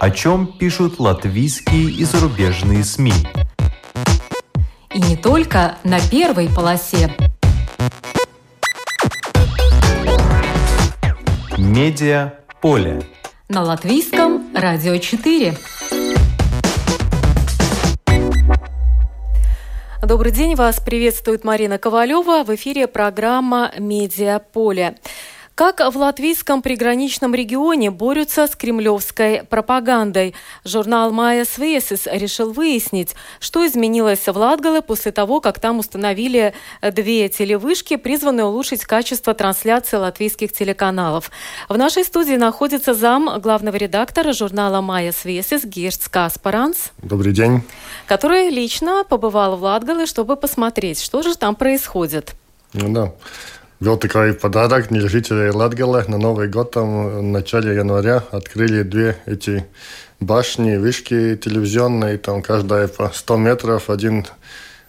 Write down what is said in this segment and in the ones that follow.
О чем пишут латвийские и зарубежные СМИ. И не только на первой полосе. Медиа поле. На латвийском радио 4. Добрый день, вас приветствует Марина Ковалева. В эфире программа «Медиаполе». Как в латвийском приграничном регионе борются с кремлевской пропагандой? Журнал «Майя Свесис» решил выяснить, что изменилось в Латгале после того, как там установили две телевышки, призванные улучшить качество трансляции латвийских телеканалов. В нашей студии находится зам главного редактора журнала «Майя Свесис» Герц Каспаранс. Добрый день. Который лично побывал в Латгале, чтобы посмотреть, что же там происходит. Ну да. Был такой подарок для жителей Латгала. На Новый год там в начале января открыли две эти башни, вышки телевизионные, там каждая по 100 метров. Один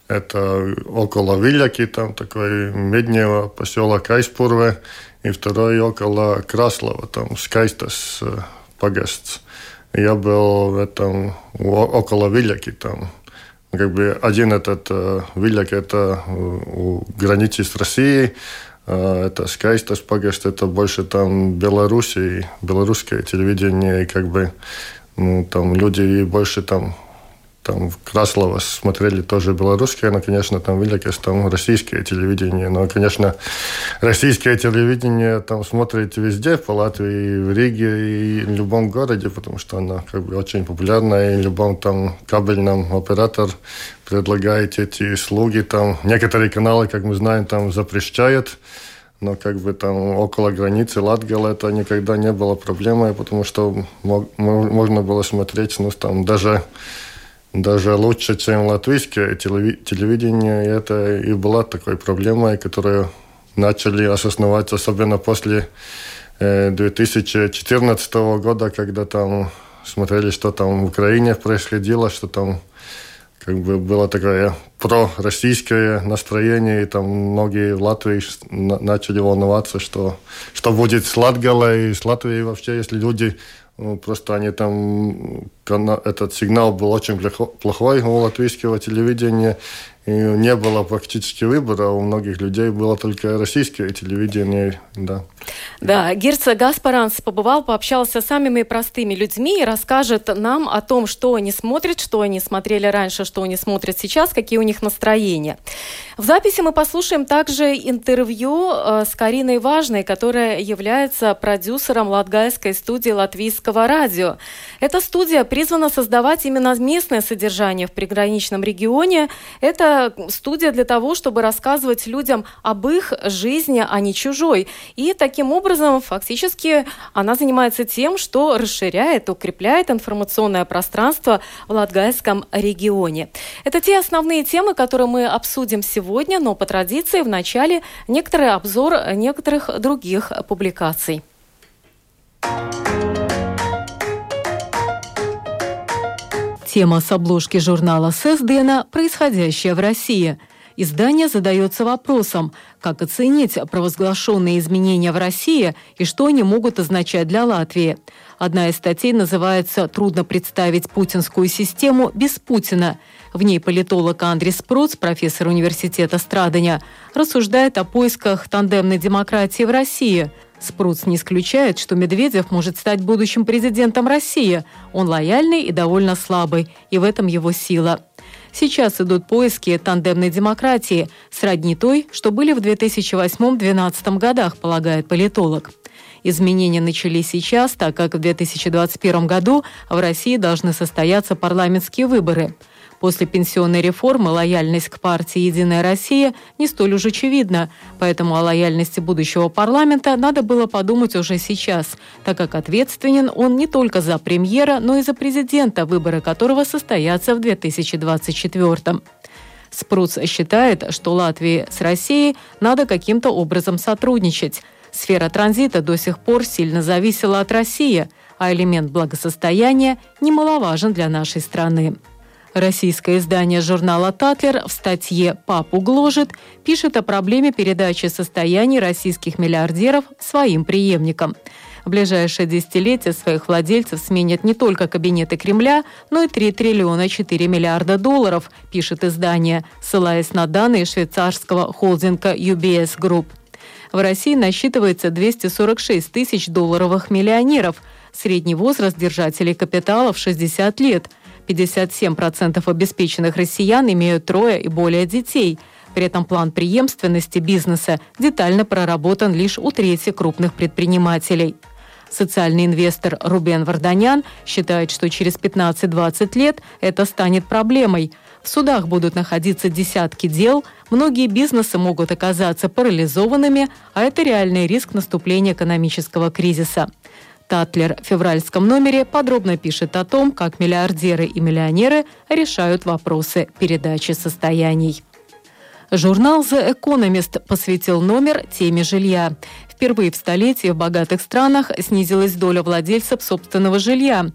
это около Вильяки, там такой меднего поселок Айспурве, и второй около Краслова, там Скайстас погест. Я был в этом около Вильяки там. Как бы один этот э, Вильяк это у границы с Россией, это Скайстас погашт, это больше там Белоруссия, белорусское телевидение, и как бы ну, там люди больше там там в Краслово смотрели тоже белорусское, но, конечно, там великое, там российское телевидение. Но, конечно, российское телевидение там смотрит везде, в Латвии, в Риге и в любом городе, потому что оно как бы очень популярная, и любом там кабельном оператор предлагает эти услуги. Там некоторые каналы, как мы знаем, там запрещают но как бы там около границы Латгала это никогда не было проблемой, потому что мог, можно было смотреть, ну, там даже даже лучше, чем латвийское телевидение. И это и была такой проблемой, которую начали осознавать, особенно после 2014 э, года, когда там смотрели, что там в Украине происходило, что там как бы было такое пророссийское настроение, и там многие в Латвии начали волноваться, что, что будет с Латгалой с Латвией вообще, если люди ну, просто они там, этот сигнал был очень плохой у латвийского телевидения, и не было практически выбора. У многих людей было только российское телевидение. Да, да Герц Гаспаранс побывал, пообщался с самыми простыми людьми и расскажет нам о том, что они смотрят, что они смотрели раньше, что они смотрят сейчас, какие у них настроения. В записи мы послушаем также интервью э, с Кариной Важной, которая является продюсером латгальской студии Латвийского радио. Эта студия призвана создавать именно местное содержание в приграничном регионе. Это студия для того, чтобы рассказывать людям об их жизни, а не чужой. И таким образом, фактически, она занимается тем, что расширяет, укрепляет информационное пространство в Латгальском регионе. Это те основные темы, которые мы обсудим сегодня, но по традиции в начале некоторый обзор некоторых других публикаций. Тема с обложки журнала «Сэсдена» – происходящее в России. Издание задается вопросом, как оценить провозглашенные изменения в России и что они могут означать для Латвии. Одна из статей называется «Трудно представить путинскую систему без Путина». В ней политолог Андрей Спруц, профессор университета Страдания, рассуждает о поисках тандемной демократии в России – Спруц не исключает, что Медведев может стать будущим президентом России. Он лояльный и довольно слабый, и в этом его сила. Сейчас идут поиски тандемной демократии, сродни той, что были в 2008-2012 годах, полагает политолог. Изменения начались сейчас, так как в 2021 году в России должны состояться парламентские выборы – После пенсионной реформы лояльность к партии «Единая Россия» не столь уж очевидна, поэтому о лояльности будущего парламента надо было подумать уже сейчас, так как ответственен он не только за премьера, но и за президента, выборы которого состоятся в 2024 Спруц считает, что Латвии с Россией надо каким-то образом сотрудничать. Сфера транзита до сих пор сильно зависела от России, а элемент благосостояния немаловажен для нашей страны. Российское издание журнала «Татлер» в статье «Папу гложет» пишет о проблеме передачи состояний российских миллиардеров своим преемникам. В ближайшее десятилетие своих владельцев сменят не только кабинеты Кремля, но и 3 триллиона 4 миллиарда долларов, пишет издание, ссылаясь на данные швейцарского холдинга UBS Group. В России насчитывается 246 тысяч долларовых миллионеров. Средний возраст держателей капитала в 60 лет. 57% обеспеченных россиян имеют трое и более детей. При этом план преемственности бизнеса детально проработан лишь у трети крупных предпринимателей. Социальный инвестор Рубен Варданян считает, что через 15-20 лет это станет проблемой. В судах будут находиться десятки дел, многие бизнесы могут оказаться парализованными, а это реальный риск наступления экономического кризиса. Татлер в февральском номере подробно пишет о том, как миллиардеры и миллионеры решают вопросы передачи состояний. Журнал The Economist посвятил номер теме жилья. Впервые в столетии в богатых странах снизилась доля владельцев собственного жилья.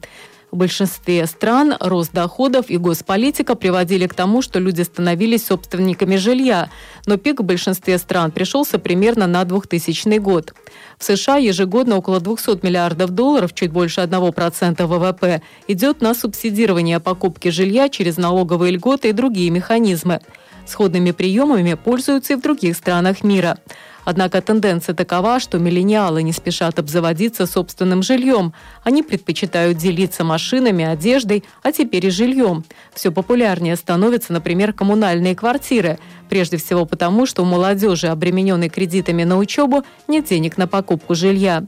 В большинстве стран рост доходов и госполитика приводили к тому, что люди становились собственниками жилья, но пик в большинстве стран пришелся примерно на 2000 год. В США ежегодно около 200 миллиардов долларов, чуть больше 1% ВВП, идет на субсидирование покупки жилья через налоговые льготы и другие механизмы. Сходными приемами пользуются и в других странах мира. Однако тенденция такова, что миллениалы не спешат обзаводиться собственным жильем. Они предпочитают делиться машинами, одеждой, а теперь и жильем. Все популярнее становятся, например, коммунальные квартиры. Прежде всего потому, что у молодежи, обремененной кредитами на учебу, нет денег на покупку жилья.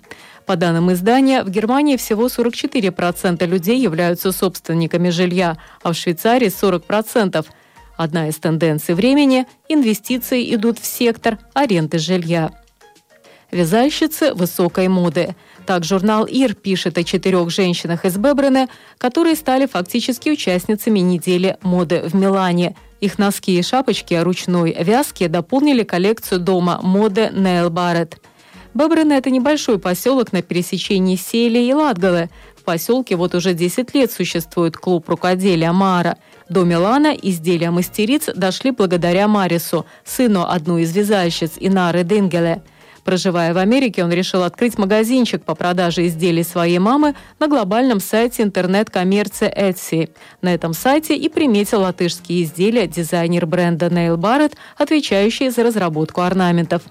По данным издания, в Германии всего 44% людей являются собственниками жилья, а в Швейцарии 40%. Одна из тенденций времени – инвестиции идут в сектор аренды жилья. Вязальщицы высокой моды. Так журнал «Ир» пишет о четырех женщинах из Бебрена, которые стали фактически участницами недели моды в Милане. Их носки и шапочки ручной вязки дополнили коллекцию дома моды Нейл Барретт. Бебрен – это небольшой поселок на пересечении Сели и Латгалы. В поселке вот уже 10 лет существует клуб рукоделия «Мара». До Милана изделия мастериц дошли благодаря Марису, сыну одной из вязальщиц Инары Денгеле – Проживая в Америке, он решил открыть магазинчик по продаже изделий своей мамы на глобальном сайте интернет-коммерции Etsy. На этом сайте и приметил латышские изделия дизайнер бренда Нейл Барретт, отвечающий за разработку орнаментов.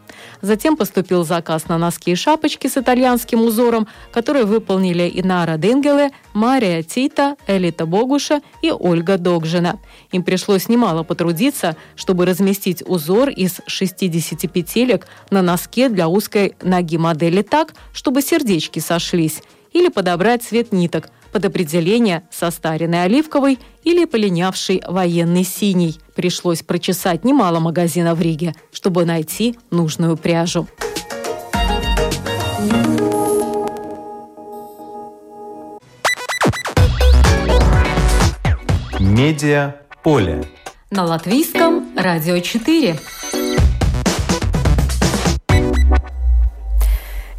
Затем поступил заказ на носки и шапочки с итальянским узором, которые выполнили Инара Денгеле, Мария Тита, Элита Богуша и Ольга Догжина. Им пришлось немало потрудиться, чтобы разместить узор из 60 петелек на носке для узкой ноги модели так, чтобы сердечки сошлись, или подобрать цвет ниток под определение состаренный оливковый или полинявший военный синий. Пришлось прочесать немало магазинов в Риге, чтобы найти нужную пряжу. Медиа поле. На латвийском радио 4.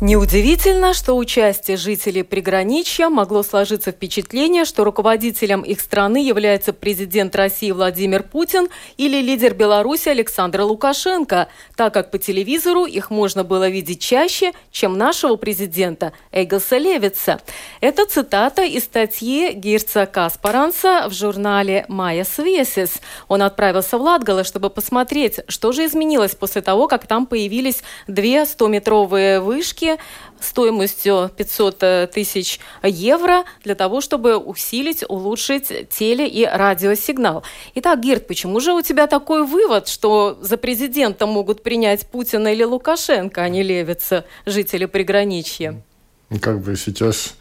Неудивительно, что участие жителей приграничья могло сложиться впечатление, что руководителем их страны является президент России Владимир Путин или лидер Беларуси Александр Лукашенко, так как по телевизору их можно было видеть чаще, чем нашего президента Эгоса Левица. Это цитата из статьи Гирца Каспаранса в журнале «Майя Свесис». Он отправился в Латгало, чтобы посмотреть, что же изменилось после того, как там появились две 100-метровые вышки техники стоимостью 500 э, тысяч евро для того, чтобы усилить, улучшить теле- и радиосигнал. Итак, Гирт, почему же у тебя такой вывод, что за президента могут принять Путина или Лукашенко, а не Левица, жители приграничья? Ну, как бы сейчас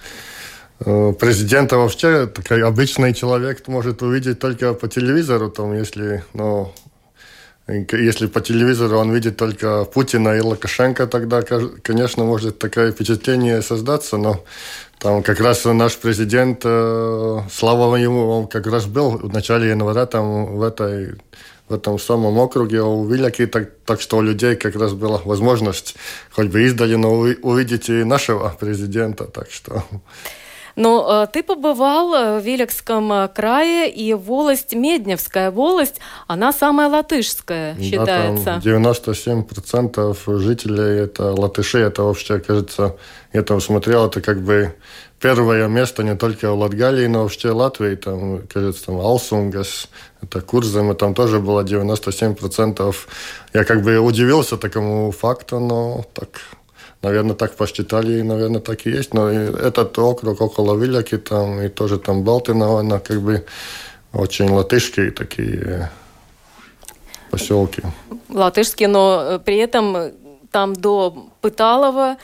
э, президента вообще такой обычный человек может увидеть только по телевизору, там, если ну, если по телевизору он видит только Путина и Лукашенко, тогда, конечно, может такое впечатление создаться, но там как раз наш президент, э, слава ему, он как раз был в начале января там в этой в этом самом округе у Вильяки, так, так что у людей как раз была возможность хоть бы издали, но увидеть и нашего президента, так что... Но э, ты побывал э, в Вилекском э, крае, и волость Медневская волость, она самая латышская считается. Да, там 97% жителей это латыши, это вообще, кажется, я там смотрел, это как бы первое место не только в Латгалии, но вообще Латвии, там, кажется, там Алсунгас, это Курзем, и там тоже было 97%. Я как бы удивился такому факту, но так наверное, так посчитали, и, наверное, так и есть. Но этот округ около Виляки, там, и тоже там Балтина, она как бы очень латышские такие поселки. Латышские, но э, при этом там до Пыталова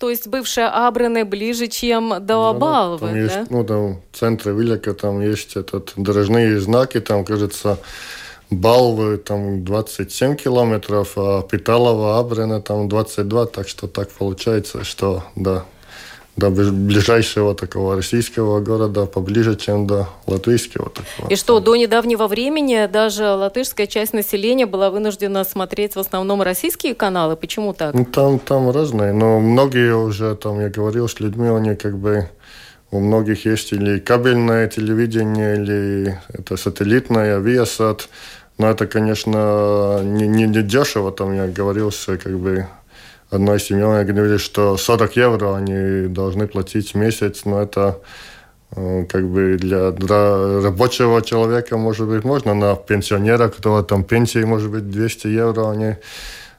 то есть бывшая Абраны ближе, чем до Абаловы, да? Там есть, ну, там в центре Виляка там есть этот дорожные знаки, там, кажется, Балвы там 27 километров, а Питалова, Абрена там 22, так что так получается, что да, до ближайшего такого российского города поближе, чем до латвийского такого. И что, до недавнего времени даже латышская часть населения была вынуждена смотреть в основном российские каналы? Почему так? Ну, там, там разные, но многие уже, там, я говорил с людьми, они как бы у многих есть или кабельное телевидение, или это сателлитное, Viasat. Но это, конечно, не, не, не дешево. Там я говорил с как бы одной семьей, говорили, что 40 евро они должны платить в месяц, но это э, как бы для, для рабочего человека, может быть, можно, на пенсионера, которого там пенсии, может быть, 200 евро, они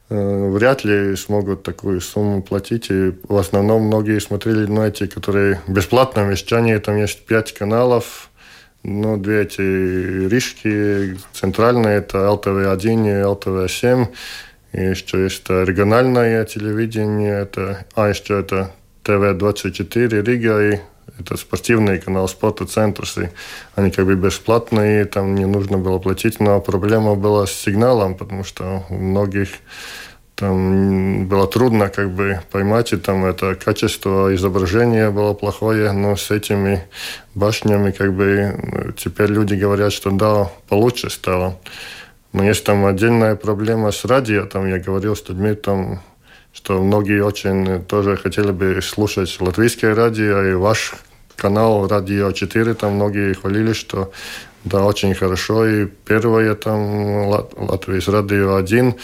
вряд ли смогут такую сумму платить. И в основном многие смотрели на эти, которые бесплатно вещание, там есть 5 каналов, ну, две эти рижские, центральные, это ЛТВ-1 и ЛТВ-7. И еще есть региональное телевидение, это, а еще это ТВ-24 Рига и это спортивный канал Спорта Центр. Они как бы бесплатные, там не нужно было платить, но проблема была с сигналом, потому что у многих там было трудно как бы поймать, и там это качество изображения было плохое, но с этими башнями как бы теперь люди говорят, что да, получше стало. Но есть там отдельная проблема с радио, там я говорил с людьми, там, что многие очень тоже хотели бы слушать латвийское радио, и ваш канал Радио 4, там многие хвалили, что да, очень хорошо, и первое там Латвия с Радио 1,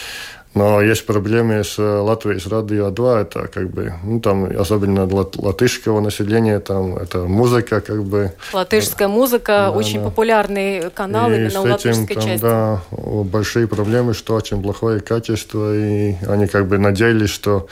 но есть проблемы с Латвией, Радио 2, это как бы, ну, там, особенно для латышского населения, там, это музыка, как бы. Латышская музыка, да, очень да. популярный канал и именно в латышской там, части. Да, большие проблемы, что очень плохое качество, и они как бы надеялись, что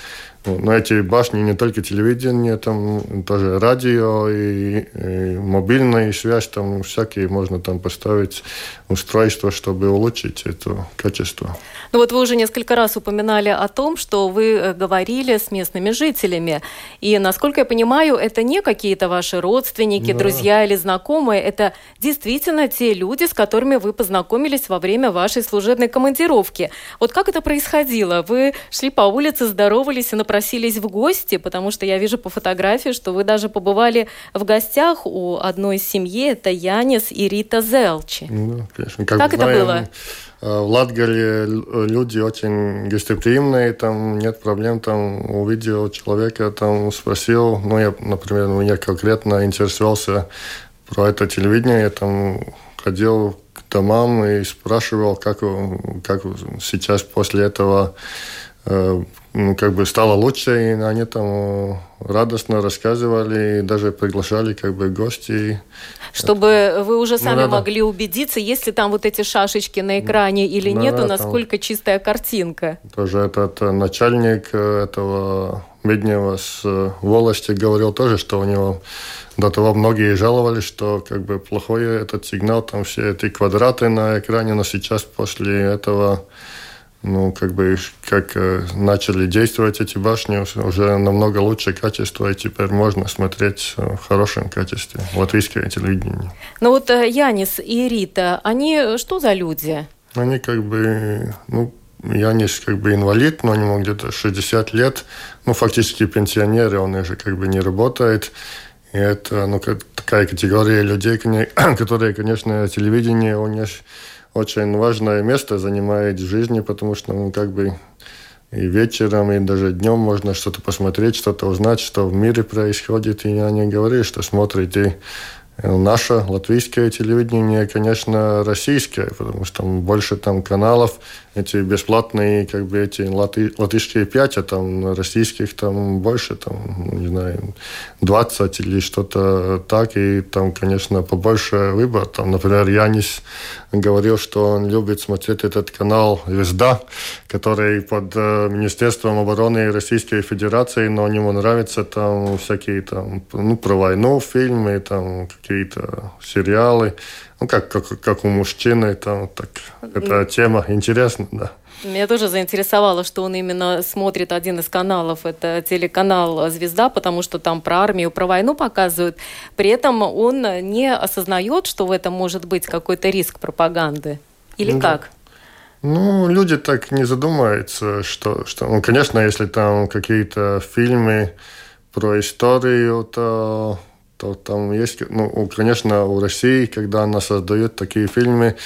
ну, но эти башни не только телевидение, там тоже радио и, и мобильная связь, там всякие можно там поставить устройства, чтобы улучшить это качество. Ну вот вы уже несколько раз упоминали о том, что вы э, говорили с местными жителями. И, насколько я понимаю, это не какие-то ваши родственники, да. друзья или знакомые, это действительно те люди, с которыми вы познакомились во время вашей служебной командировки. Вот как это происходило? Вы шли по улице, здоровались и напросились в гости, потому что я вижу по фотографии, что вы даже побывали в гостях у одной семьи, это Янис и Рита Зелчи. Ну, конечно. Как, как это было? Э, в Латгале люди очень гостеприимные, там нет проблем, там увидел человека, там спросил, ну, я, например, меня конкретно интересовался про это телевидение, я там ходил к домам и спрашивал, как, как сейчас после этого Э, как бы стало лучше, и они там радостно рассказывали, даже приглашали как бы гости. Чтобы вы уже сами ну, да, могли убедиться, есть ли там вот эти шашечки на экране или да, нету, насколько там... чистая картинка. Тоже этот э, начальник э, этого Меднева с волости говорил тоже, что у него до того многие жаловались, что как бы плохой этот сигнал, там все эти квадраты на экране, но сейчас после этого ну, как бы, как э, начали действовать эти башни, уже намного лучше качество, и теперь можно смотреть в хорошем качестве латвийское телевидение. Ну вот э, Янис и Рита, они что за люди? Они как бы, ну, Янис как бы инвалид, но ему где-то 60 лет, ну, фактически пенсионеры, он уже как бы не работает. И это, ну, такая категория людей, которые, конечно, телевидение у них очень важное место занимает в жизни, потому что, ну, как бы и вечером, и даже днем можно что-то посмотреть, что-то узнать, что в мире происходит. И я не говорю, что смотрите Наше латвийское телевидение, конечно, российское, потому что там больше там каналов, эти бесплатные, как бы эти латы, латышские пять, а там российских там больше, там, не знаю, 20 или что-то так, и там, конечно, побольше выбор. Там, например, Янис говорил, что он любит смотреть этот канал «Звезда», который под э, Министерством обороны Российской Федерации, но ему нравятся там всякие там, ну, про войну фильмы, там какие-то сериалы, ну, как, как, как у мужчины, там, так, эта тема интересна, да. Меня тоже заинтересовало, что он именно смотрит один из каналов, это телеканал «Звезда», потому что там про армию, про войну показывают. При этом он не осознает, что в этом может быть какой-то риск пропаганды. Или ну, как? Ну, люди так не задумаются, что, что... Ну, конечно, если там какие-то фильмы про историю, то то там есть, ну, конечно, у России, когда она создает такие фильмы,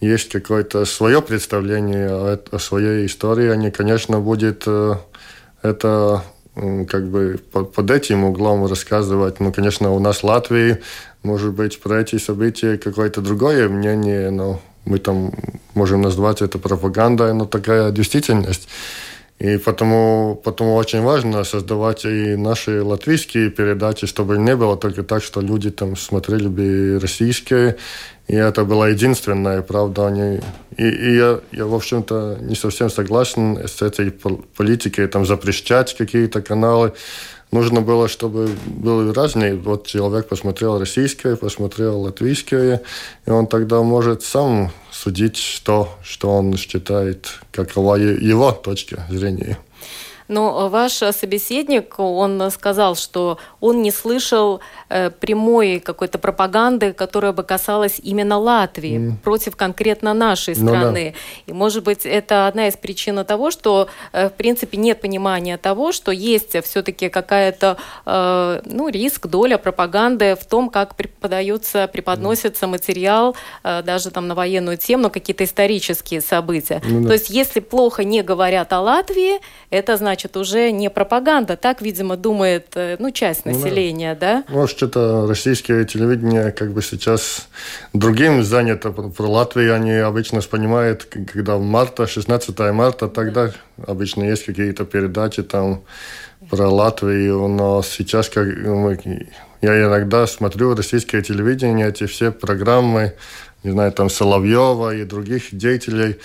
есть какое-то свое представление о, о своей истории, они, конечно, будет э, это как бы под этим углом рассказывать. Ну, конечно, у нас в Латвии, может быть, про эти события какое-то другое мнение, но мы там можем назвать это пропагандой, но такая действительность. И потому, потому очень важно создавать и наши латвийские передачи, чтобы не было только так, что люди там смотрели бы российские, и это было единственное, правда, они... И, и я, я, в общем-то, не совсем согласен с этой политикой, там, запрещать какие-то каналы. Нужно было, чтобы были разные. Вот человек посмотрел российское, посмотрел латвийское, и он тогда может сам судить, что, что он считает, какова его точка зрения. Но ваш собеседник, он сказал, что он не слышал э, прямой какой-то пропаганды, которая бы касалась именно Латвии mm. против конкретно нашей страны. Ну, да. И, может быть, это одна из причин того, что, э, в принципе, нет понимания того, что есть все-таки какая-то, э, ну, риск, доля пропаганды в том, как преподается, преподносится mm. материал, э, даже там на военную тему, какие-то исторические события. Ну, да. То есть, если плохо не говорят о Латвии, это значит, значит, уже не пропаганда. Так, видимо, думает э, ну, часть ну населения, да? да? Может, это российское телевидение как бы сейчас другим занято. Про Латвию они обычно понимают, когда в марта, 16 марта, тогда обычно есть какие-то передачи там про Латвию, но сейчас как я иногда смотрю российское телевидение, эти все программы, не знаю, там Соловьева и других деятелей,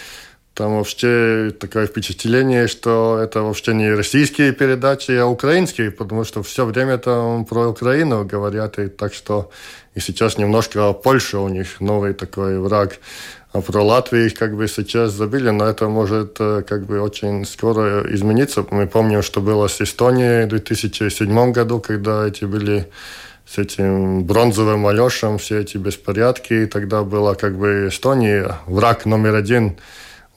там вообще такое впечатление, что это вообще не российские передачи, а украинские, потому что все время там про Украину говорят, и так что и сейчас немножко Польша у них новый такой враг. А про Латвию как бы сейчас забили, но это может э, как бы очень скоро измениться. Мы помним, что было с Эстонией в 2007 году, когда эти были с этим бронзовым Алешем, все эти беспорядки. И тогда была как бы Эстония, враг номер один –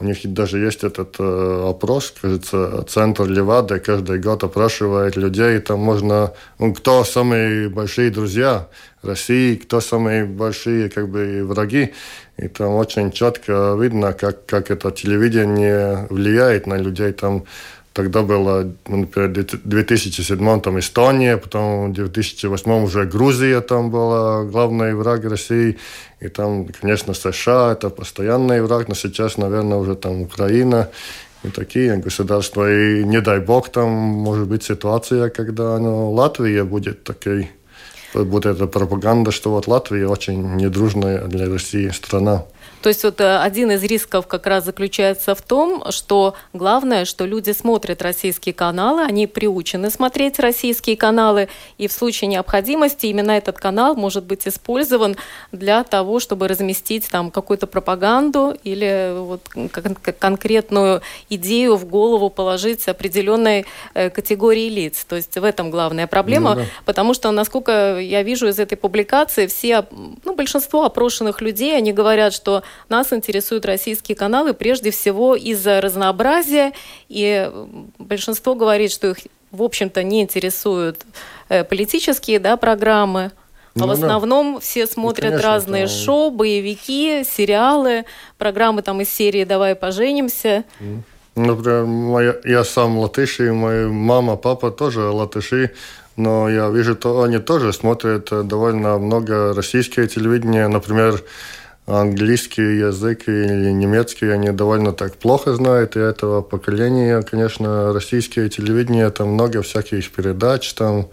у них даже есть этот э, опрос, кажется, центр Левады каждый год опрашивает людей, там можно, ну, кто самые большие друзья России, кто самые большие как бы враги. И там очень четко видно, как, как это телевидение влияет на людей. Там Тогда было, например, в 2007 там Эстония, потом в 2008 уже Грузия там была главный враг России. И там, конечно, США это постоянный враг, но сейчас, наверное, уже там Украина и такие государства. И не дай бог, там может быть ситуация, когда ну, Латвия будет такой, будет эта пропаганда, что вот Латвия очень недружная для России страна. То есть вот э, один из рисков как раз заключается в том, что главное, что люди смотрят российские каналы, они приучены смотреть российские каналы, и в случае необходимости именно этот канал может быть использован для того, чтобы разместить там какую-то пропаганду или вот конкретную идею в голову положить определенной э, категории лиц. То есть в этом главная проблема, ну, да. потому что, насколько я вижу из этой публикации, все, ну, большинство опрошенных людей, они говорят, что нас интересуют российские каналы прежде всего из-за разнообразия, и большинство говорит, что их, в общем-то, не интересуют э, политические да, программы, а ну, в основном да. все смотрят ну, конечно, разные это... шоу, боевики, сериалы, программы там из серии «Давай поженимся». Mm. Например, моя, я сам латыш, и моя мама, папа тоже латыши, но я вижу, что они тоже смотрят довольно много российское телевидение. Например, английский язык или немецкий они довольно так плохо знают, и этого поколения, конечно, российское телевидение, там много всяких передач, там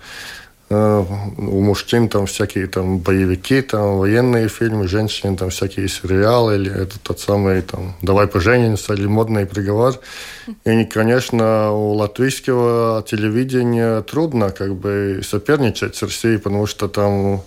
Э, у мужчин там всякие там боевики, там военные фильмы, женщин там всякие сериалы, или это тот самый там «Давай поженимся» или «Модный приговор». И, конечно, у латвийского телевидения трудно как бы соперничать с Россией, потому что там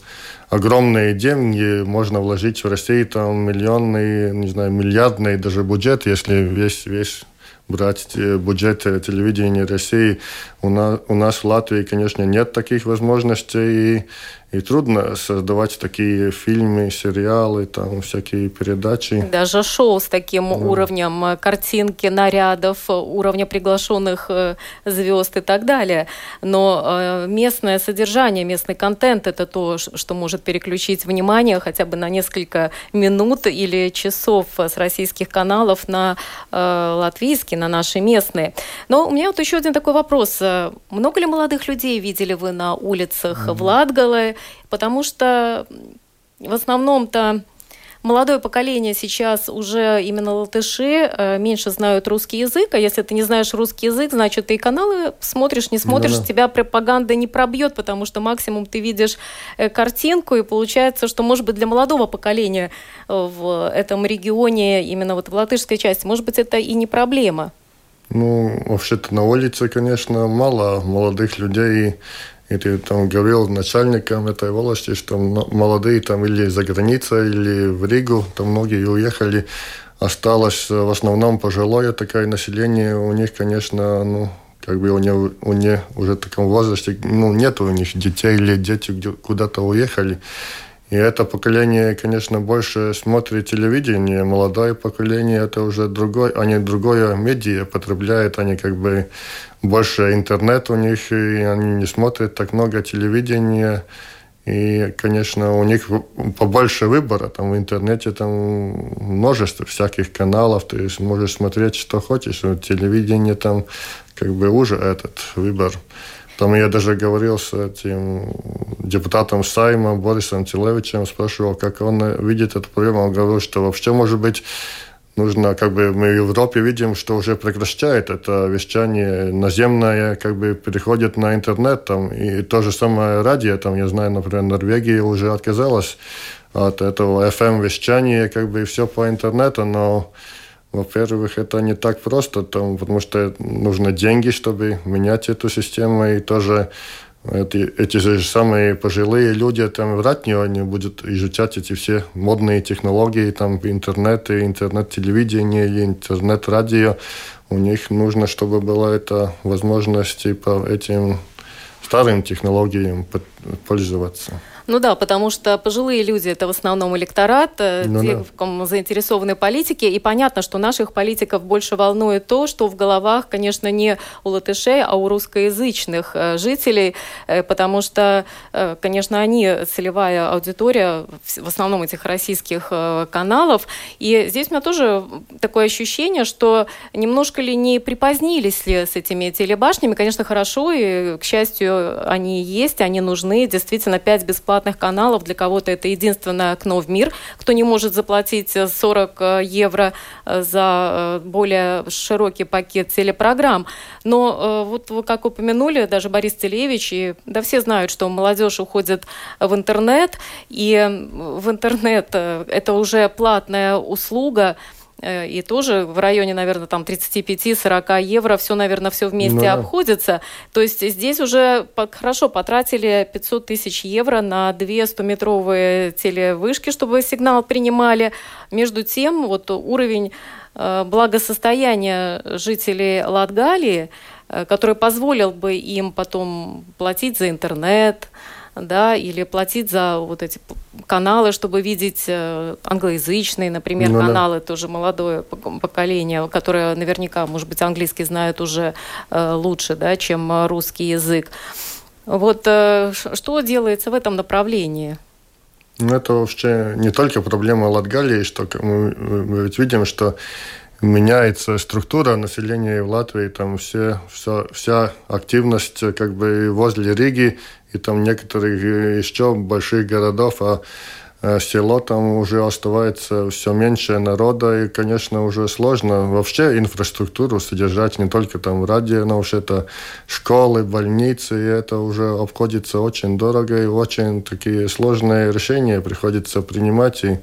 огромные деньги можно вложить в Россию, там миллионный, не знаю, миллиардный даже бюджет, если весь, весь брать бюджет телевидения России. У нас, у нас в Латвии, конечно, нет таких возможностей. И и трудно создавать такие фильмы, сериалы, там всякие передачи. Даже шоу с таким да. уровнем э, картинки, нарядов, уровня приглашенных э, звезд и так далее. Но э, местное содержание, местный контент – это то, что может переключить внимание хотя бы на несколько минут или часов с российских каналов на латвийский, на наши местные. Но у меня вот еще один такой вопрос. Много ли молодых людей видели вы на улицах mm-hmm. в Латгале? Потому что в основном-то молодое поколение сейчас уже именно латыши э, меньше знают русский язык, а если ты не знаешь русский язык, значит, ты и каналы смотришь, не смотришь, да -да. тебя пропаганда не пробьет, потому что максимум ты видишь э, картинку, и получается, что, может быть, для молодого поколения э, в этом регионе, именно вот в латышской части, может быть, это и не проблема. Ну, вообще-то на улице, конечно, мало молодых людей, и ты там говорил начальникам этой волости, что молодые там или за границей, или в Ригу, там многие уехали. Осталось в основном пожилое такое население. У них, конечно, ну, как бы у них, у них уже в таком возрасте, ну, нет у них детей или дети куда-то уехали. И это поколение, конечно, больше смотрит телевидение. Молодое поколение это уже другой, они другое медиа потребляют, они как бы больше интернет у них, и они не смотрят так много телевидения. И, конечно, у них побольше выбора. Там в интернете там множество всяких каналов. Ты можешь смотреть, что хочешь. В телевидении там как бы уже этот выбор. Там я даже говорил с этим депутатом Сайма Борисом Тилевичем, спрашивал, как он видит эту проблему. Он говорил, что вообще, может быть, нужно, как бы мы в Европе видим, что уже прекращает это вещание наземное, как бы переходит на интернет, там, и то же самое радио, там, я знаю, например, Норвегия уже отказалась от этого FM-вещания, как бы все по интернету, но во-первых, это не так просто, там, потому что нужны деньги, чтобы менять эту систему, и тоже эти, эти же самые пожилые люди там вряд ли они будут изучать эти все модные технологии, там интернет, и интернет-телевидение, и интернет-радио. У них нужно, чтобы была эта возможность по этим старым технологиям пользоваться. Ну да, потому что пожилые люди это в основном электорат, э, ну, те, да. в ком заинтересованы политики, и понятно, что наших политиков больше волнует то, что в головах, конечно, не у латышей, а у русскоязычных э, жителей, э, потому что, конечно, они целевая аудитория в основном этих российских каналов, и здесь у меня тоже такое ощущение, что немножко ли не припозднились ли с этими телебашнями, конечно, хорошо, и, к счастью, они есть, они нужны, действительно, 5 бесплатных бесплатных каналов. Для кого-то это единственное окно в мир. Кто не может заплатить 40 э, евро э, за э, более широкий пакет телепрограмм. Но вот вы как упомянули, даже Борис Телевич, и да все знают, что молодежь уходит в интернет, и в интернет это уже платная услуга, Э, и тоже в районе, наверное, там 35-40 евро, все, наверное, все вместе ну, да. обходится. То есть здесь уже хорошо потратили 500 тысяч евро на две 100-метровые телевышки, чтобы сигнал принимали. Между тем, вот уровень э, благосостояния жителей Латгалии, э, который позволил бы им потом платить за интернет, да, или платить за вот эти каналы, чтобы видеть э, англоязычные, например, ну, каналы, да. тоже молодое поколение, которое наверняка, может быть, английский знает уже э, лучше, да, чем русский язык. Вот э, что делается в этом направлении? Ну, это вообще не только проблема Латгалии, что мы, мы ведь видим, что меняется структура населения в Латвии, там все, все, вся активность как бы возле Риги и там некоторых еще больших городов, а Э, село там уже оставается все меньше народа, и, конечно, уже сложно вообще инфраструктуру содержать, не только там радио, но уж это школы, больницы, и это уже обходится очень дорого, и очень такие сложные решения приходится принимать, и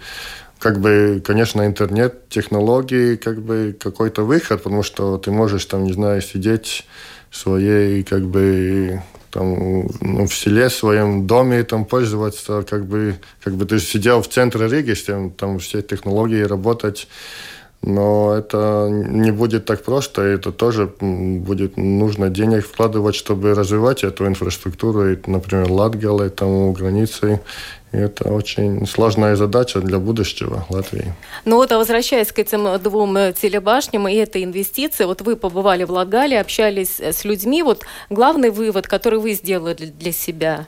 как бы, конечно, интернет, технологии, как бы какой-то выход, потому что ты можешь там, не знаю, сидеть своей, как бы, там, ну, в селе, в своем доме там пользоваться, как бы, как бы ты сидел в центре Риги, с тем, там все технологии работать, но это не будет так просто, это тоже будет нужно денег вкладывать, чтобы развивать эту инфраструктуру, и, например, Латгале, там у границы, и это очень сложная задача для будущего Латвии. Ну вот, а возвращаясь к этим двум э, телебашням и этой инвестиции, вот вы побывали в Лагале, общались с людьми, вот главный вывод, который вы сделали для себя?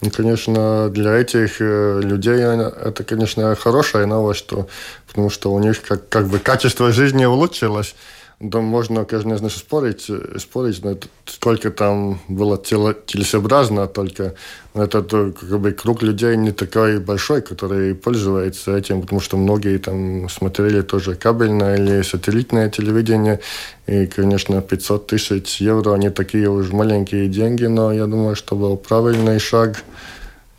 Ну, конечно, для этих э, людей это, конечно, хорошая новость, что, потому что у них как, как бы качество жизни улучшилось. Да, можно, конечно, спорить, спорить, но сколько там было телесообразно, только этот как бы, круг людей не такой большой, который пользуется этим, потому что многие там смотрели тоже кабельное или сателлитное телевидение, и, конечно, 500 тысяч евро, они такие уж маленькие деньги, но я думаю, что был правильный шаг –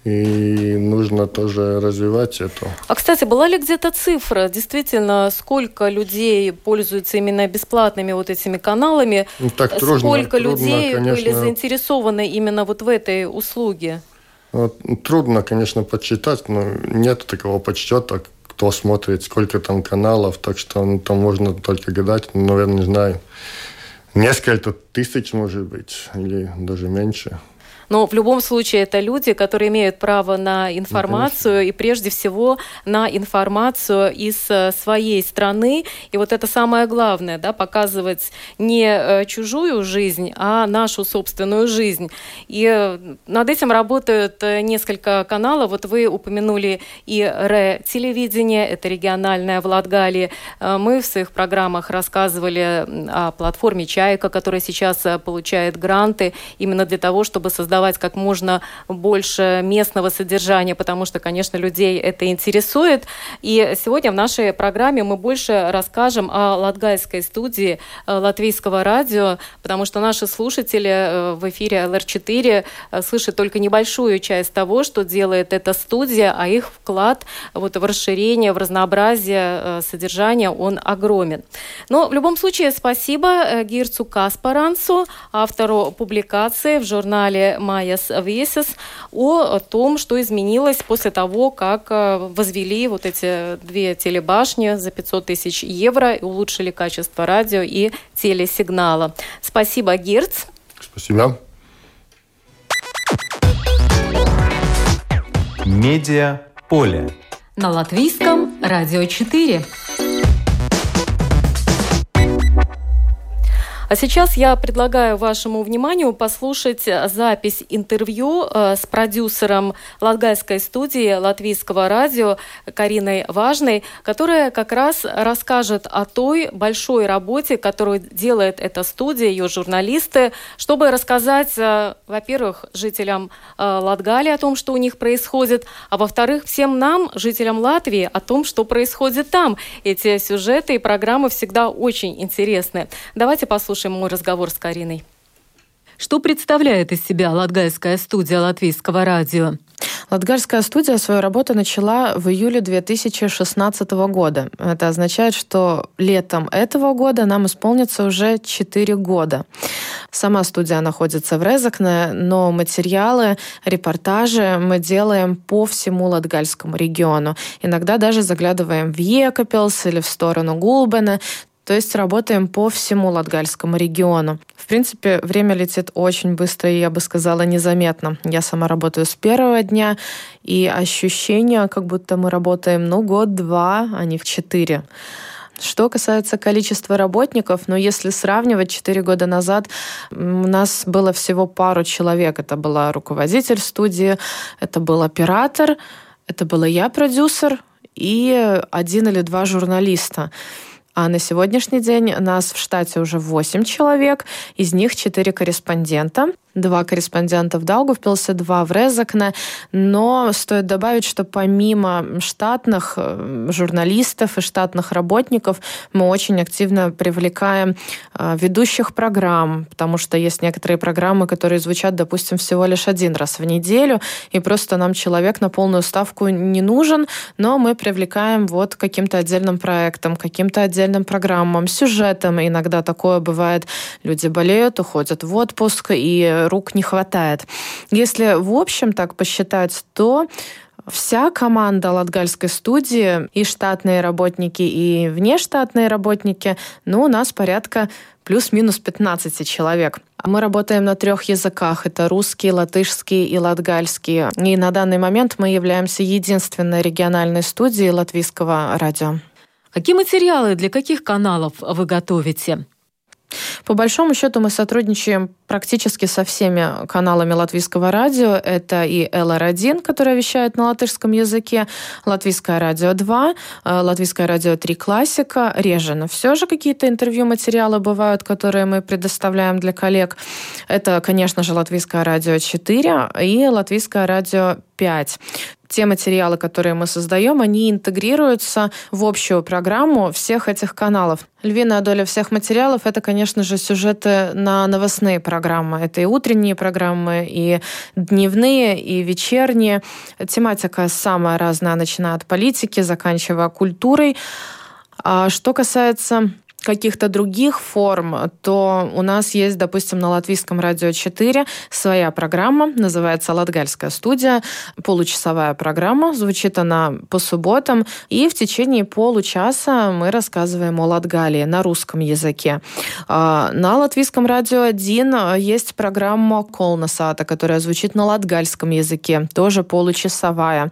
и нужно тоже развивать это. А, кстати, была ли где-то цифра, действительно, сколько людей пользуются именно бесплатными вот этими каналами? Ну, так трудно, сколько трудно, людей конечно. были заинтересованы именно вот в этой услуге? Вот, трудно, конечно, подсчитать, но нет такого подсчета, кто смотрит, сколько там каналов, так что ну, там можно только гадать, ну, наверное, не знаю, несколько тысяч, может быть, или даже меньше. Но в любом случае это люди, которые имеют право на информацию ну, и прежде всего на информацию из э, своей страны. И вот это самое главное, да, показывать не э, чужую жизнь, а нашу собственную жизнь. И э, над этим работают несколько каналов. Вот вы упомянули и РЭ-телевидение, это региональное в Латгалии. Мы в своих программах рассказывали о платформе «Чайка», которая сейчас получает гранты именно для того, чтобы создать создавать как можно больше местного содержания, потому что, конечно, людей это интересует. И сегодня в нашей программе мы больше расскажем о латгальской студии э, латвийского радио, потому что наши слушатели э, в эфире ЛР4 э, слышат только небольшую часть того, что делает эта студия, а их вклад вот в расширение, в разнообразие содержания, он огромен. Но в любом случае спасибо Гирцу Каспарансу, автору публикации в журнале Майяс Весес о том, что изменилось после того, как э, возвели вот эти две телебашни за 500 тысяч евро и улучшили качество радио и телесигнала. Спасибо, Герц. Спасибо. Медиа поле. На латвийском радио 4. А сейчас я предлагаю вашему вниманию послушать запись интервью э, с продюсером Латгальской студии Латвийского радио Кариной Важной, которая как раз расскажет о той большой работе, которую делает эта студия, ее журналисты, чтобы рассказать, э, во-первых, жителям э, Латгалии о том, что у них происходит, а во-вторых, всем нам, жителям Латвии, о том, что происходит там. Эти сюжеты и программы всегда очень интересны. Давайте послушаем послушаем мой разговор с Кариной. Что представляет из себя Латгальская студия Латвийского радио? Латгальская студия свою работу начала в июле 2016 года. Это означает, что летом этого года нам исполнится уже 4 года. Сама студия находится в Резакне, но материалы, репортажи мы делаем по всему Латгальскому региону. Иногда даже заглядываем в Екапелс или в сторону Гулбена. То есть работаем по всему Латгальскому региону. В принципе, время летит очень быстро и, я бы сказала, незаметно. Я сама работаю с первого дня, и ощущение, как будто мы работаем, ну, год-два, а не в четыре. Что касается количества работников, ну, если сравнивать, 4 года назад у нас было всего пару человек. Это была руководитель студии, это был оператор, это была я, продюсер, и один или два журналиста. А на сегодняшний день нас в штате уже 8 человек, из них 4 корреспондента. Два корреспондента в Даугавпилсе, два в Резакне. Но стоит добавить, что помимо штатных э, журналистов и штатных работников, мы очень активно привлекаем э, ведущих программ, потому что есть некоторые программы, которые звучат, допустим, всего лишь один раз в неделю, и просто нам человек на полную ставку не нужен, но мы привлекаем вот каким-то отдельным проектом, каким-то отдельным программам, сюжетам. Иногда такое бывает. Люди болеют, уходят в отпуск, и рук не хватает. Если в общем так посчитать, то вся команда Латгальской студии, и штатные работники, и внештатные работники, ну, у нас порядка плюс-минус 15 человек. Мы работаем на трех языках. Это русский, латышский и латгальский. И на данный момент мы являемся единственной региональной студией латвийского радио. Какие материалы для каких каналов вы готовите? По большому счету мы сотрудничаем практически со всеми каналами латвийского радио. Это и ЛР1, которая вещает на латышском языке, Латвийское радио 2, э, Латвийское радио 3 классика, реже, но все же какие-то интервью материалы бывают, которые мы предоставляем для коллег. Это, конечно же, Латвийское радио 4 и Латвийское радио 5 те материалы, которые мы создаем, они интегрируются в общую программу всех этих каналов. Львиная доля всех материалов — это, конечно же, сюжеты на новостные программы. Это и утренние программы, и дневные, и вечерние. Тематика самая разная, начиная от политики, заканчивая культурой. А что касается каких-то других форм, то у нас есть, допустим, на Латвийском радио 4 своя программа, называется «Латгальская студия», получасовая программа, звучит она по субботам, и в течение получаса мы рассказываем о Латгалии на русском языке. А, на Латвийском радио 1 есть программа «Колнасата», которая звучит на латгальском языке, тоже получасовая.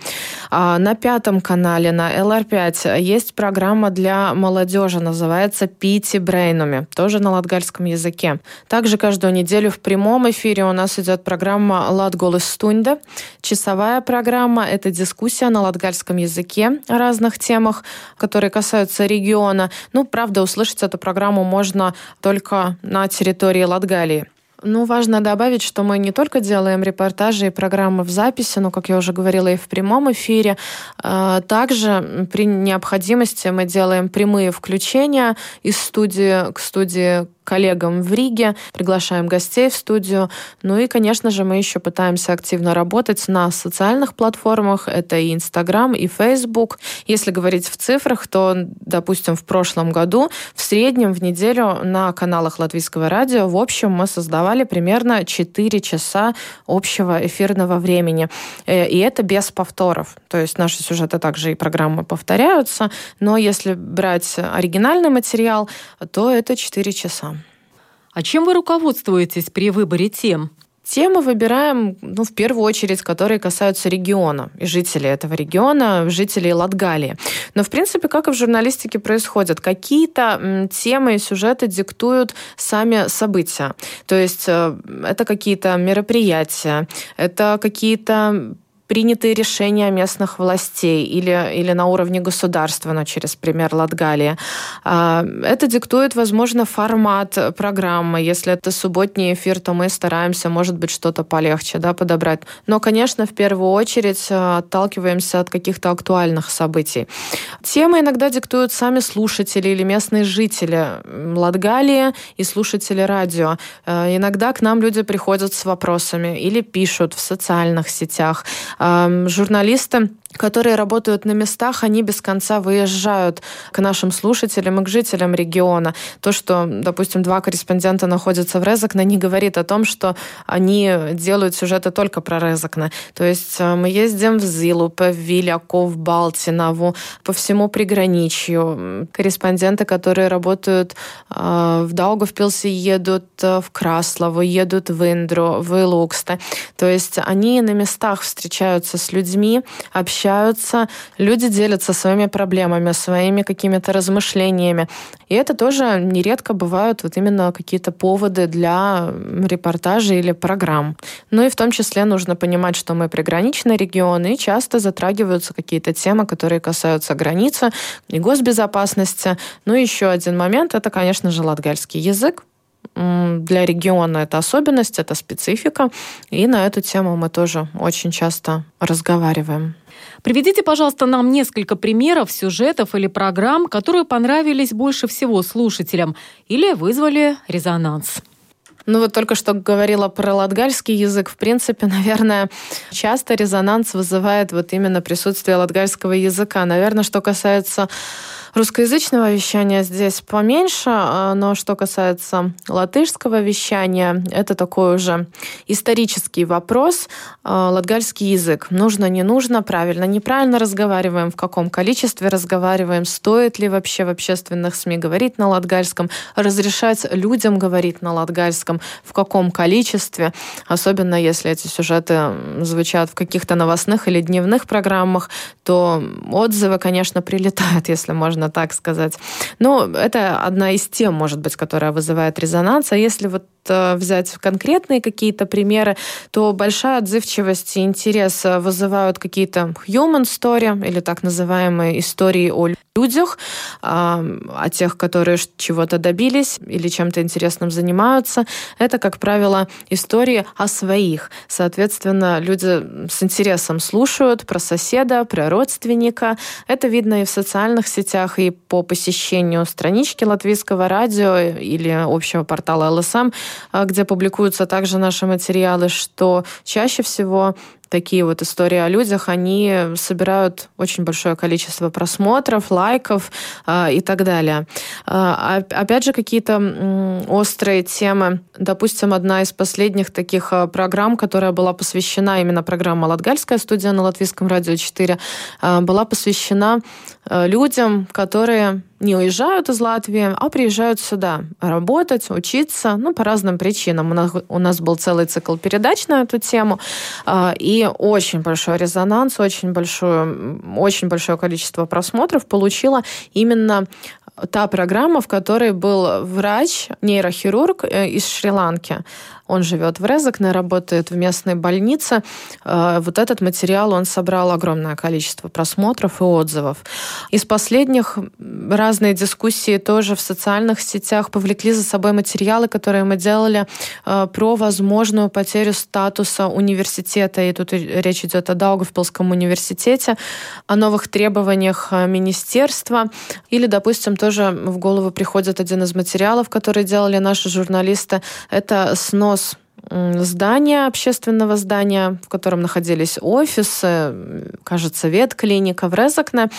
А, на пятом канале, на ЛР5, есть программа для молодежи, называется Пити Брейнуме, тоже на латгальском языке. Также каждую неделю в прямом эфире у нас идет программа «Латголес Стунда». Часовая программа – это дискуссия на латгальском языке о разных темах, которые касаются региона. Ну, правда, услышать эту программу можно только на территории Латгалии. Ну, важно добавить, что мы не только делаем репортажи и программы в записи, но, как я уже говорила, и в прямом эфире. А, также при необходимости мы делаем прямые включения из студии к студии коллегам в Риге, приглашаем гостей в студию. Ну и, конечно же, мы еще пытаемся активно работать на социальных платформах. Это и Инстаграм, и Фейсбук. Если говорить в цифрах, то, допустим, в прошлом году в среднем в неделю на каналах Латвийского радио в общем мы создавали примерно 4 часа общего эфирного времени. Э, и это без повторов. То есть наши сюжеты также и программы повторяются, но если брать оригинальный материал, то это 4 часа. А чем вы руководствуетесь при выборе тем? Темы выбираем, ну, в первую очередь, которые касаются региона и жителей этого региона, жителей Латгалии. Но, в принципе, как и в журналистике происходит, какие-то темы и сюжеты диктуют сами события. То есть э, это какие-то мероприятия, это какие-то принятые решения местных властей или, или на уровне государства, ну, через пример Латгалии. А, это диктует, возможно, формат программы. Если это субботний эфир, то мы стараемся, может быть, что-то полегче да, подобрать. Но, конечно, в первую очередь э, отталкиваемся от каких-то актуальных событий. Темы иногда диктуют сами слушатели или местные жители Латгалии и слушатели радио. Э, иногда к нам люди приходят с вопросами или пишут в социальных сетях журналисты которые работают на местах, они без конца выезжают к нашим слушателям и к жителям региона. То, что, допустим, два корреспондента находятся в Резакне, не говорит о том, что они делают сюжеты только про Резакне. То есть э, мы ездим в Зилупе, в Виляку, Балтинову, по всему приграничью. Корреспонденты, которые работают э, в Даугавпилсе, едут э, в Краслову, едут в Индру, в Илуксте. То есть они на местах встречаются с людьми, общаются общаются, люди делятся своими проблемами, своими какими-то размышлениями. И это тоже нередко бывают вот именно какие-то поводы для репортажей или программ. Ну и в том числе нужно понимать, что мы приграничный регион, и часто затрагиваются какие-то темы, которые касаются границы и госбезопасности. Ну и еще один момент, это, конечно же, латгальский язык, для региона это особенность, это специфика, и на эту тему мы тоже очень часто разговариваем. Приведите, пожалуйста, нам несколько примеров сюжетов или программ, которые понравились больше всего слушателям или вызвали резонанс. Ну вот только что говорила про латгальский язык. В принципе, наверное, часто резонанс вызывает вот именно присутствие латгальского языка. Наверное, что касается Русскоязычного вещания здесь поменьше, а, но что касается латышского вещания, это такой уже исторический вопрос. А, латгальский язык. Нужно, не нужно, правильно, неправильно разговариваем, в каком количестве разговариваем, стоит ли вообще в общественных СМИ говорить на латгальском, разрешать людям говорить на латгальском, в каком количестве, особенно если эти сюжеты звучат в каких-то новостных или дневных программах, то отзывы, конечно, прилетают, если можно можно так сказать. Но это одна из тем, может быть, которая вызывает резонанс. А если вот взять конкретные какие-то примеры, то большая отзывчивость и интерес вызывают какие-то human story или так называемые истории о людях, о тех, которые чего-то добились или чем-то интересным занимаются. Это, как правило, истории о своих. Соответственно, люди с интересом слушают про соседа, про родственника. Это видно и в социальных сетях, и по посещению странички Латвийского радио или общего портала ЛСМ, где публикуются также наши материалы, что чаще всего такие вот истории о людях, они собирают очень большое количество просмотров, лайков э, и так далее. Э, опять же, какие-то э, острые темы. Допустим, одна из последних таких э, программ, которая была посвящена, именно программа «Латгальская студия» на Латвийском радио 4, э, была посвящена э, людям, которые не уезжают из Латвии, а приезжают сюда работать, учиться, ну, по разным причинам. У нас, у нас был целый цикл передач на эту тему, а, и очень большой резонанс, очень большое, очень большое количество просмотров получила именно та программа, в которой был врач, нейрохирург э, из Шри-Ланки. Он живет в Резакне, работает в местной больнице. Э, вот этот материал он собрал огромное количество просмотров и отзывов. Из последних разные дискуссии тоже в социальных сетях повлекли за собой материалы, которые мы делали э, про возможную потерю статуса университета. И тут речь идет о Даугавпилском университете, о новых требованиях министерства или, допустим, тоже в голову приходит один из материалов, который делали наши журналисты. Это снос здания, общественного здания, в котором находились офисы, кажется, ветклиника в Резакне.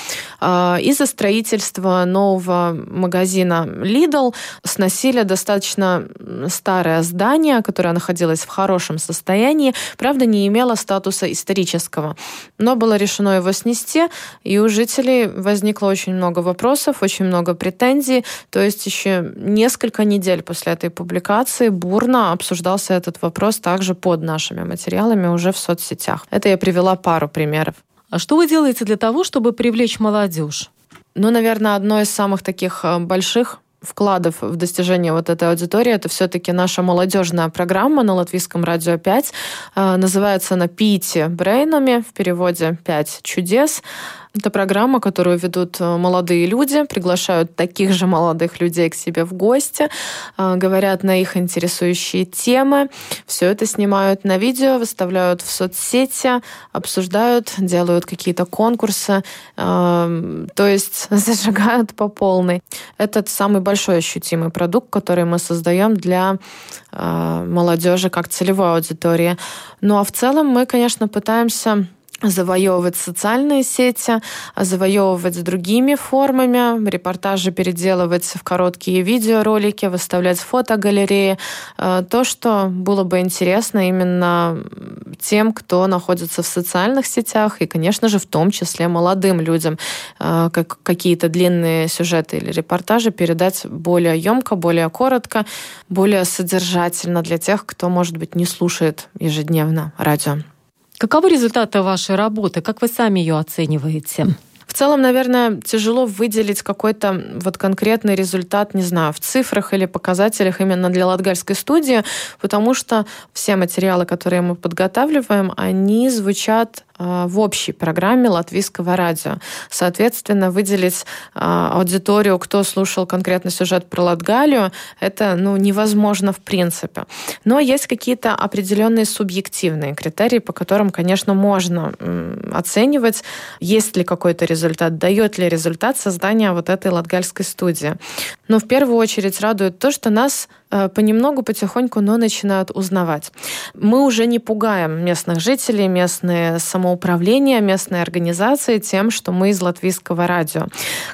А, из-за строительства нового магазина Lidl сносили достаточно старое здание, которое находилось в хорошем состоянии, правда, не имело статуса исторического. Но было решено его снести, и у жителей возникло очень много вопросов, очень много претензий. То есть еще несколько недель после этой публикации бурно обсуждался этот вопрос также под нашими материалами уже в соцсетях. Это я привела пару примеров. А что вы делаете для того, чтобы привлечь молодежь? Ну, наверное, одно из самых таких э, больших вкладов в достижение вот этой аудитории, это все-таки наша молодежная программа на Латвийском радио 5. Э, называется она «Пите брейнами», в переводе «Пять чудес». Это программа, которую ведут э, молодые люди, приглашают таких же молодых людей к себе в гости, э, говорят на их интересующие темы. Все это снимают на видео, выставляют в соцсети, обсуждают, делают какие-то конкурсы, э, то есть зажигают по полной. Это самый большой ощутимый продукт, который мы создаем для молодежи как целевой аудитории. Ну а в целом мы, конечно, пытаемся завоевывать социальные сети, завоевывать другими формами, репортажи переделывать в короткие видеоролики, выставлять фотогалереи. Э, то, что было бы интересно именно тем, кто находится в социальных сетях, и, конечно же, в том числе молодым людям, э, как какие-то длинные сюжеты или репортажи передать более емко, более коротко, более содержательно для тех, кто, может быть, не слушает ежедневно радио. Каковы результаты вашей работы? Как вы сами ее оцениваете? В целом, наверное, тяжело выделить какой-то вот конкретный результат, не знаю, в цифрах или показателях именно для латгальской студии, потому что все материалы, которые мы подготавливаем, они звучат в общей программе латвийского радио. Соответственно, выделить а, аудиторию, кто слушал конкретно сюжет про Латгалию, это ну, невозможно в принципе. Но есть какие-то определенные субъективные критерии, по которым, конечно, можно оценивать, есть ли какой-то результат, дает ли результат создания вот этой латгальской студии. Но в первую очередь радует то, что нас Э, понемногу, потихоньку, но начинают узнавать. Мы уже не пугаем местных жителей, местные самоуправления, местные организации тем, что мы из латвийского радио.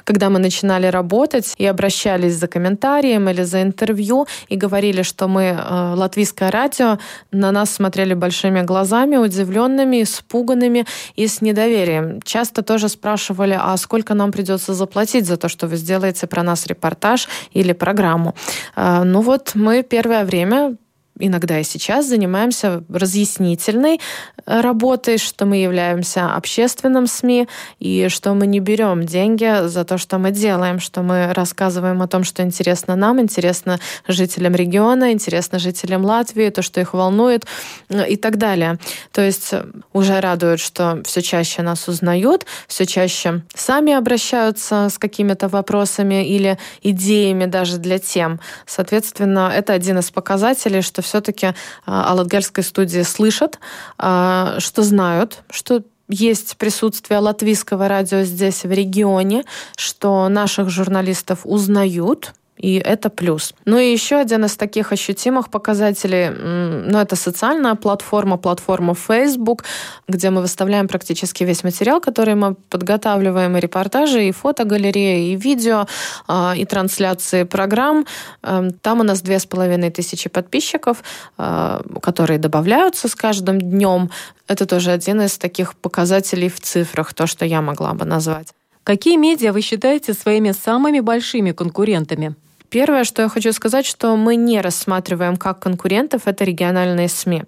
Когда мы начинали работать и обращались за комментарием или за интервью и говорили, что мы э, латвийское радио, на нас смотрели большими глазами, удивленными, испуганными и с недоверием. Часто тоже спрашивали, а сколько нам придется заплатить за то, что вы сделаете про нас репортаж или программу. Э, ну вот мы первое время иногда и сейчас занимаемся разъяснительной э, работой, что мы являемся общественным СМИ и что мы не берем деньги за то, что мы делаем, что мы рассказываем о том, что интересно нам, интересно жителям региона, интересно жителям Латвии, то, что их волнует э, и так далее. То есть э, уже радует, что все чаще нас узнают, все чаще сами обращаются с какими-то вопросами или идеями даже для тем. Соответственно, это один из показателей, что все-таки о латгальской студии слышат, а, что знают, что есть присутствие латвийского радио здесь, в регионе, что наших журналистов узнают, и это плюс. Ну и еще один из таких ощутимых показателей, ну это социальная платформа, платформа Facebook, где мы выставляем практически весь материал, который мы подготавливаем, и репортажи, и фотогалереи, и видео, а, и трансляции программ. Эм, там у нас две с половиной тысячи подписчиков, а, которые добавляются с каждым днем. Это тоже один из таких показателей в цифрах, то, что я могла бы назвать. Какие медиа вы считаете своими самыми большими конкурентами? Первое, что я хочу сказать, что мы не рассматриваем как конкурентов, это региональные СМИ.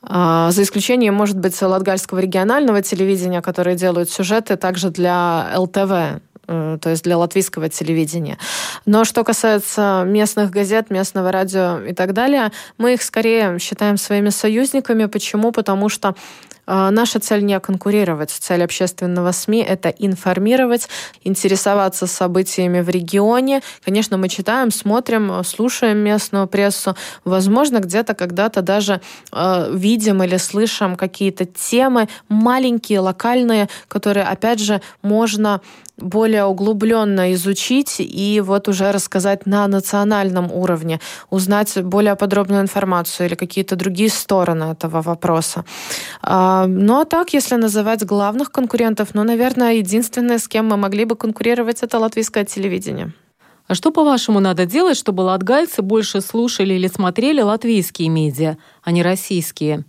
А, за исключением, может быть, латгальского регионального телевидения, которые делают сюжеты также для ЛТВ, э, то есть для латвийского телевидения. Но что касается местных газет, местного радио и так далее, мы их скорее считаем своими союзниками. Почему? Потому что наша цель не конкурировать. Цель общественного СМИ — это информировать, интересоваться событиями в регионе. Конечно, мы читаем, смотрим, слушаем местную прессу. Возможно, где-то когда-то даже э, видим или слышим какие-то темы маленькие, локальные, которые, опять же, можно более углубленно изучить и вот уже рассказать на национальном уровне, узнать более подробную информацию или какие-то другие стороны этого вопроса. А, ну а так, если называть главных конкурентов, ну, наверное, единственное, с кем мы могли бы конкурировать, это латвийское телевидение. А что, по-вашему, надо делать, чтобы латгальцы больше слушали или смотрели латвийские медиа, а не российские?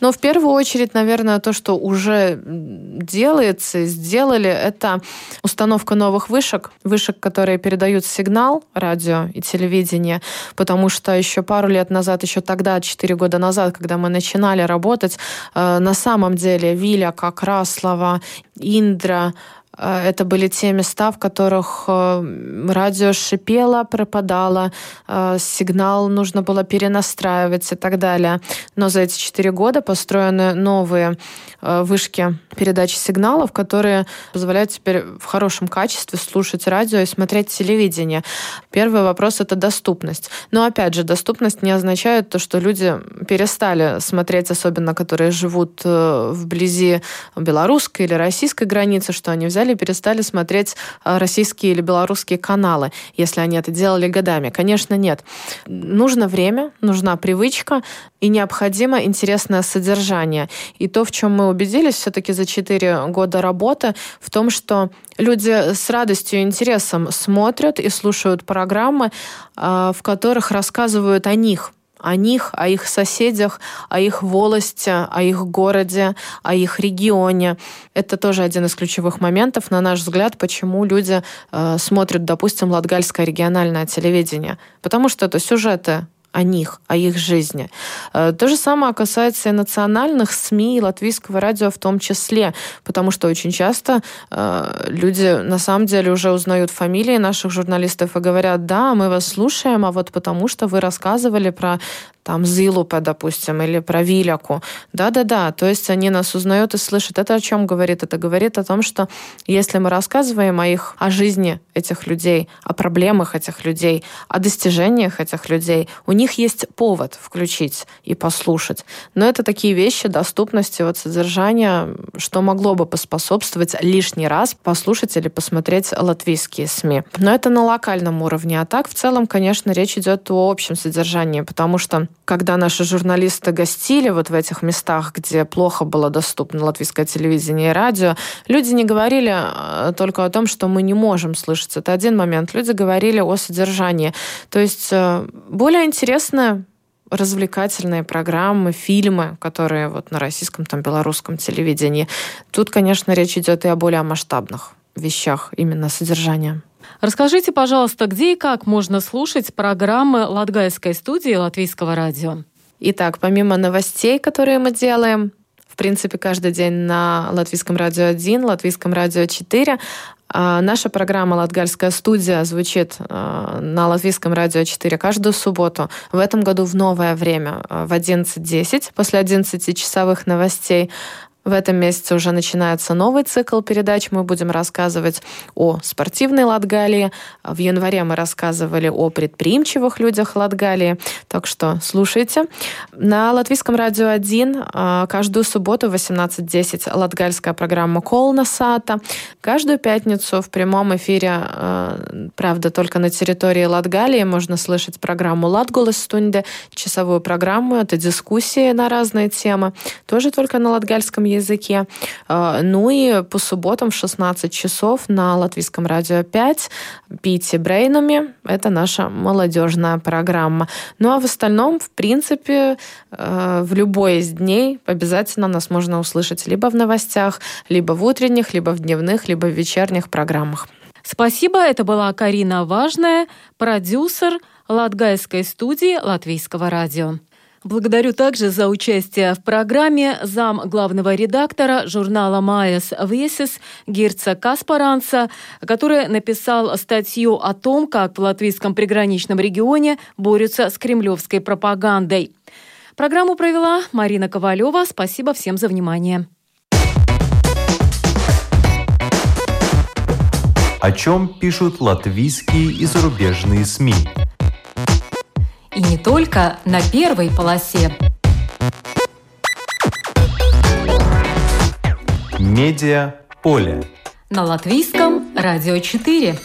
Но в первую очередь, наверное, то, что уже делается, сделали, это установка новых вышек, вышек, которые передают сигнал радио и телевидение, потому что еще пару лет назад, еще тогда, 4 года назад, когда мы начинали работать, э, на самом деле Виля, как Раслова, Индра, это были те места, в которых э, радио шипело, пропадало, э, сигнал нужно было перенастраивать и так далее. Но за эти четыре года построены новые вышки передачи сигналов, которые позволяют теперь в хорошем качестве слушать радио и смотреть телевидение. Первый вопрос — это доступность. Но опять же, доступность не означает то, что люди перестали смотреть, особенно которые живут вблизи белорусской или российской границы, что они взяли и перестали смотреть а, российские или белорусские каналы, если они это делали годами. Конечно, нет. Нужно время, нужна привычка и необходимо интересное содержание. И то, в чем мы убедились все-таки за 4 года работы, в том, что люди с радостью и интересом смотрят и слушают программы, а, в которых рассказывают о них – о них, о их соседях, о их волости, о их городе, о их регионе. Это тоже один из ключевых моментов, на наш взгляд, почему люди э, смотрят, допустим, латгальское региональное телевидение. Потому что это сюжеты о них, о их жизни. Э, то же самое касается и национальных СМИ, и латвийского радио в том числе, потому что очень часто э, люди на самом деле уже узнают фамилии наших журналистов и говорят, да, мы вас слушаем, а вот потому что вы рассказывали про там Зилупа, допустим, или про Виляку. Да-да-да, то есть они нас узнают и слышат. Это о чем говорит? Это говорит о том, что если мы рассказываем о их, о жизни этих людей, о проблемах этих людей, о достижениях этих людей, у них есть повод включить и послушать. Но это такие вещи доступности, вот содержания, что могло бы поспособствовать лишний раз послушать или посмотреть латвийские СМИ. Но это на локальном уровне. А так, в целом, конечно, речь идет о общем содержании, потому что когда наши журналисты гостили вот в этих местах, где плохо было доступно латвийское телевидение и радио, люди не говорили э, только о том, что мы не можем слышать. Это один момент. Люди говорили о содержании. То есть э, более интересно развлекательные программы, фильмы, которые вот на российском, там, белорусском телевидении. Тут, конечно, речь идет и о более масштабных вещах, именно содержания. Расскажите, пожалуйста, где и как можно слушать программы Латгальской студии Латвийского радио? Итак, помимо новостей, которые мы делаем, в принципе, каждый день на Латвийском радио 1, Латвийском радио 4, а, Наша программа «Латгальская студия» звучит а, на Латвийском радио 4 каждую субботу. В этом году в новое время, а, в 11.10, после 11-часовых новостей. В этом месяце уже начинается новый цикл передач. Мы будем рассказывать о спортивной Латгалии. В январе мы рассказывали о предприимчивых людях Латгалии. Так что слушайте. На Латвийском радио 1 а, каждую субботу в 18.10 латгальская программа «Колна Сата». Каждую пятницу в прямом эфире, а, правда, только на территории Латгалии можно слышать программу «Латголос Стунде», часовую программу. Это дискуссии на разные темы. Тоже только на латгальском языке. А, ну и по субботам в 16 часов на Латвийском радио 5 «Пити Брейнами». Это наша молодежная программа. Ну а в остальном, в принципе, а, в любой из дней обязательно нас можно услышать либо в новостях, либо в утренних, либо в дневных, либо в вечерних программах. Спасибо. Это была Карина Важная, продюсер Латгальской студии Латвийского радио. Благодарю также за участие в программе зам главного редактора журнала «Майас Весис» Гирца Каспаранца, который написал статью о том, как в латвийском приграничном регионе борются с кремлевской пропагандой. Программу провела Марина Ковалева. Спасибо всем за внимание. О чем пишут латвийские и зарубежные СМИ? И не только на первой полосе. Медиа поле. На латвийском радио 4.